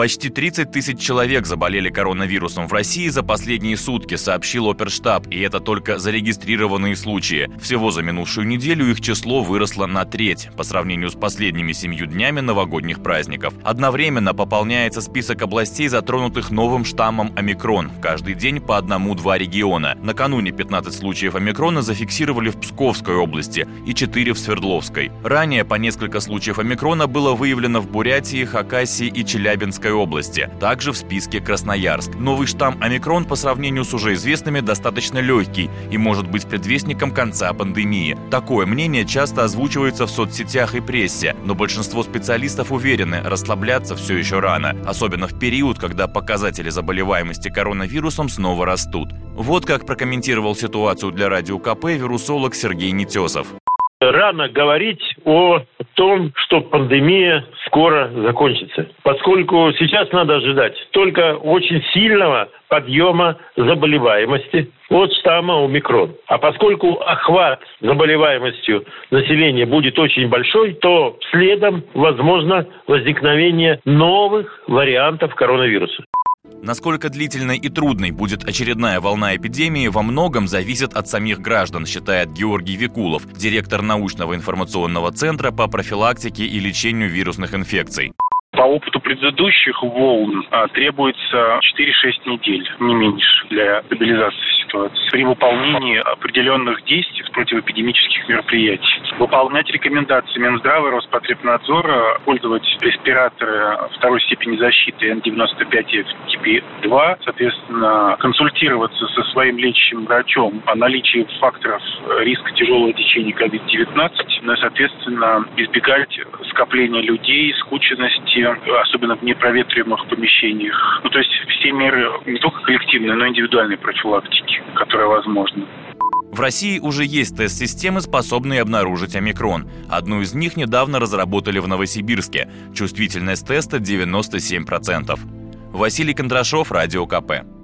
Почти 30 тысяч человек заболели коронавирусом в России за последние сутки, сообщил Оперштаб, и это только зарегистрированные случаи. Всего за минувшую неделю их число выросло на треть по сравнению с последними семью днями новогодних праздников. Одновременно пополняется список областей, затронутых новым штаммом омикрон. Каждый день по одному-два региона. Накануне 15 случаев омикрона зафиксировали в Псковской области и 4 в Свердловской. Ранее по несколько случаев омикрона было выявлено в Бурятии, Хакасии и Челябинской Московской области. Также в списке Красноярск. Новый штамм омикрон по сравнению с уже известными достаточно легкий и может быть предвестником конца пандемии. Такое мнение часто озвучивается в соцсетях и прессе, но большинство специалистов уверены, расслабляться все еще рано, особенно в период, когда показатели заболеваемости коронавирусом снова растут. Вот как прокомментировал ситуацию для Радио КП вирусолог Сергей Нетесов. Рано говорить о том, что пандемия скоро закончится, поскольку сейчас надо ожидать только очень сильного подъема заболеваемости от штамма омикрон. А поскольку охват заболеваемостью населения будет очень большой, то следом возможно возникновение новых вариантов коронавируса. Насколько длительной и трудной будет очередная волна эпидемии, во многом зависит от самих граждан, считает Георгий Викулов, директор научного информационного центра по профилактике и лечению вирусных инфекций. По опыту предыдущих волн а, требуется 4-6 недель, не меньше, для стабилизации ситуации при выполнении определенных действий с противоэпидемических мероприятий. Выполнять рекомендации Минздрава и Роспотребнадзора, пользовать респираторы второй степени защиты N95 и FTP2, соответственно, консультироваться со своим лечащим врачом о наличии факторов риска тяжелого течения COVID-19, ну и, соответственно, избегать скопления людей, скученности, особенно в непроветриваемых помещениях. Ну, то есть все меры не только коллективные, но и индивидуальной профилактики, которая возможна. В России уже есть тест-системы, способные обнаружить омикрон. Одну из них недавно разработали в Новосибирске. Чувствительность теста 97%. Василий Кондрашов, Радио КП.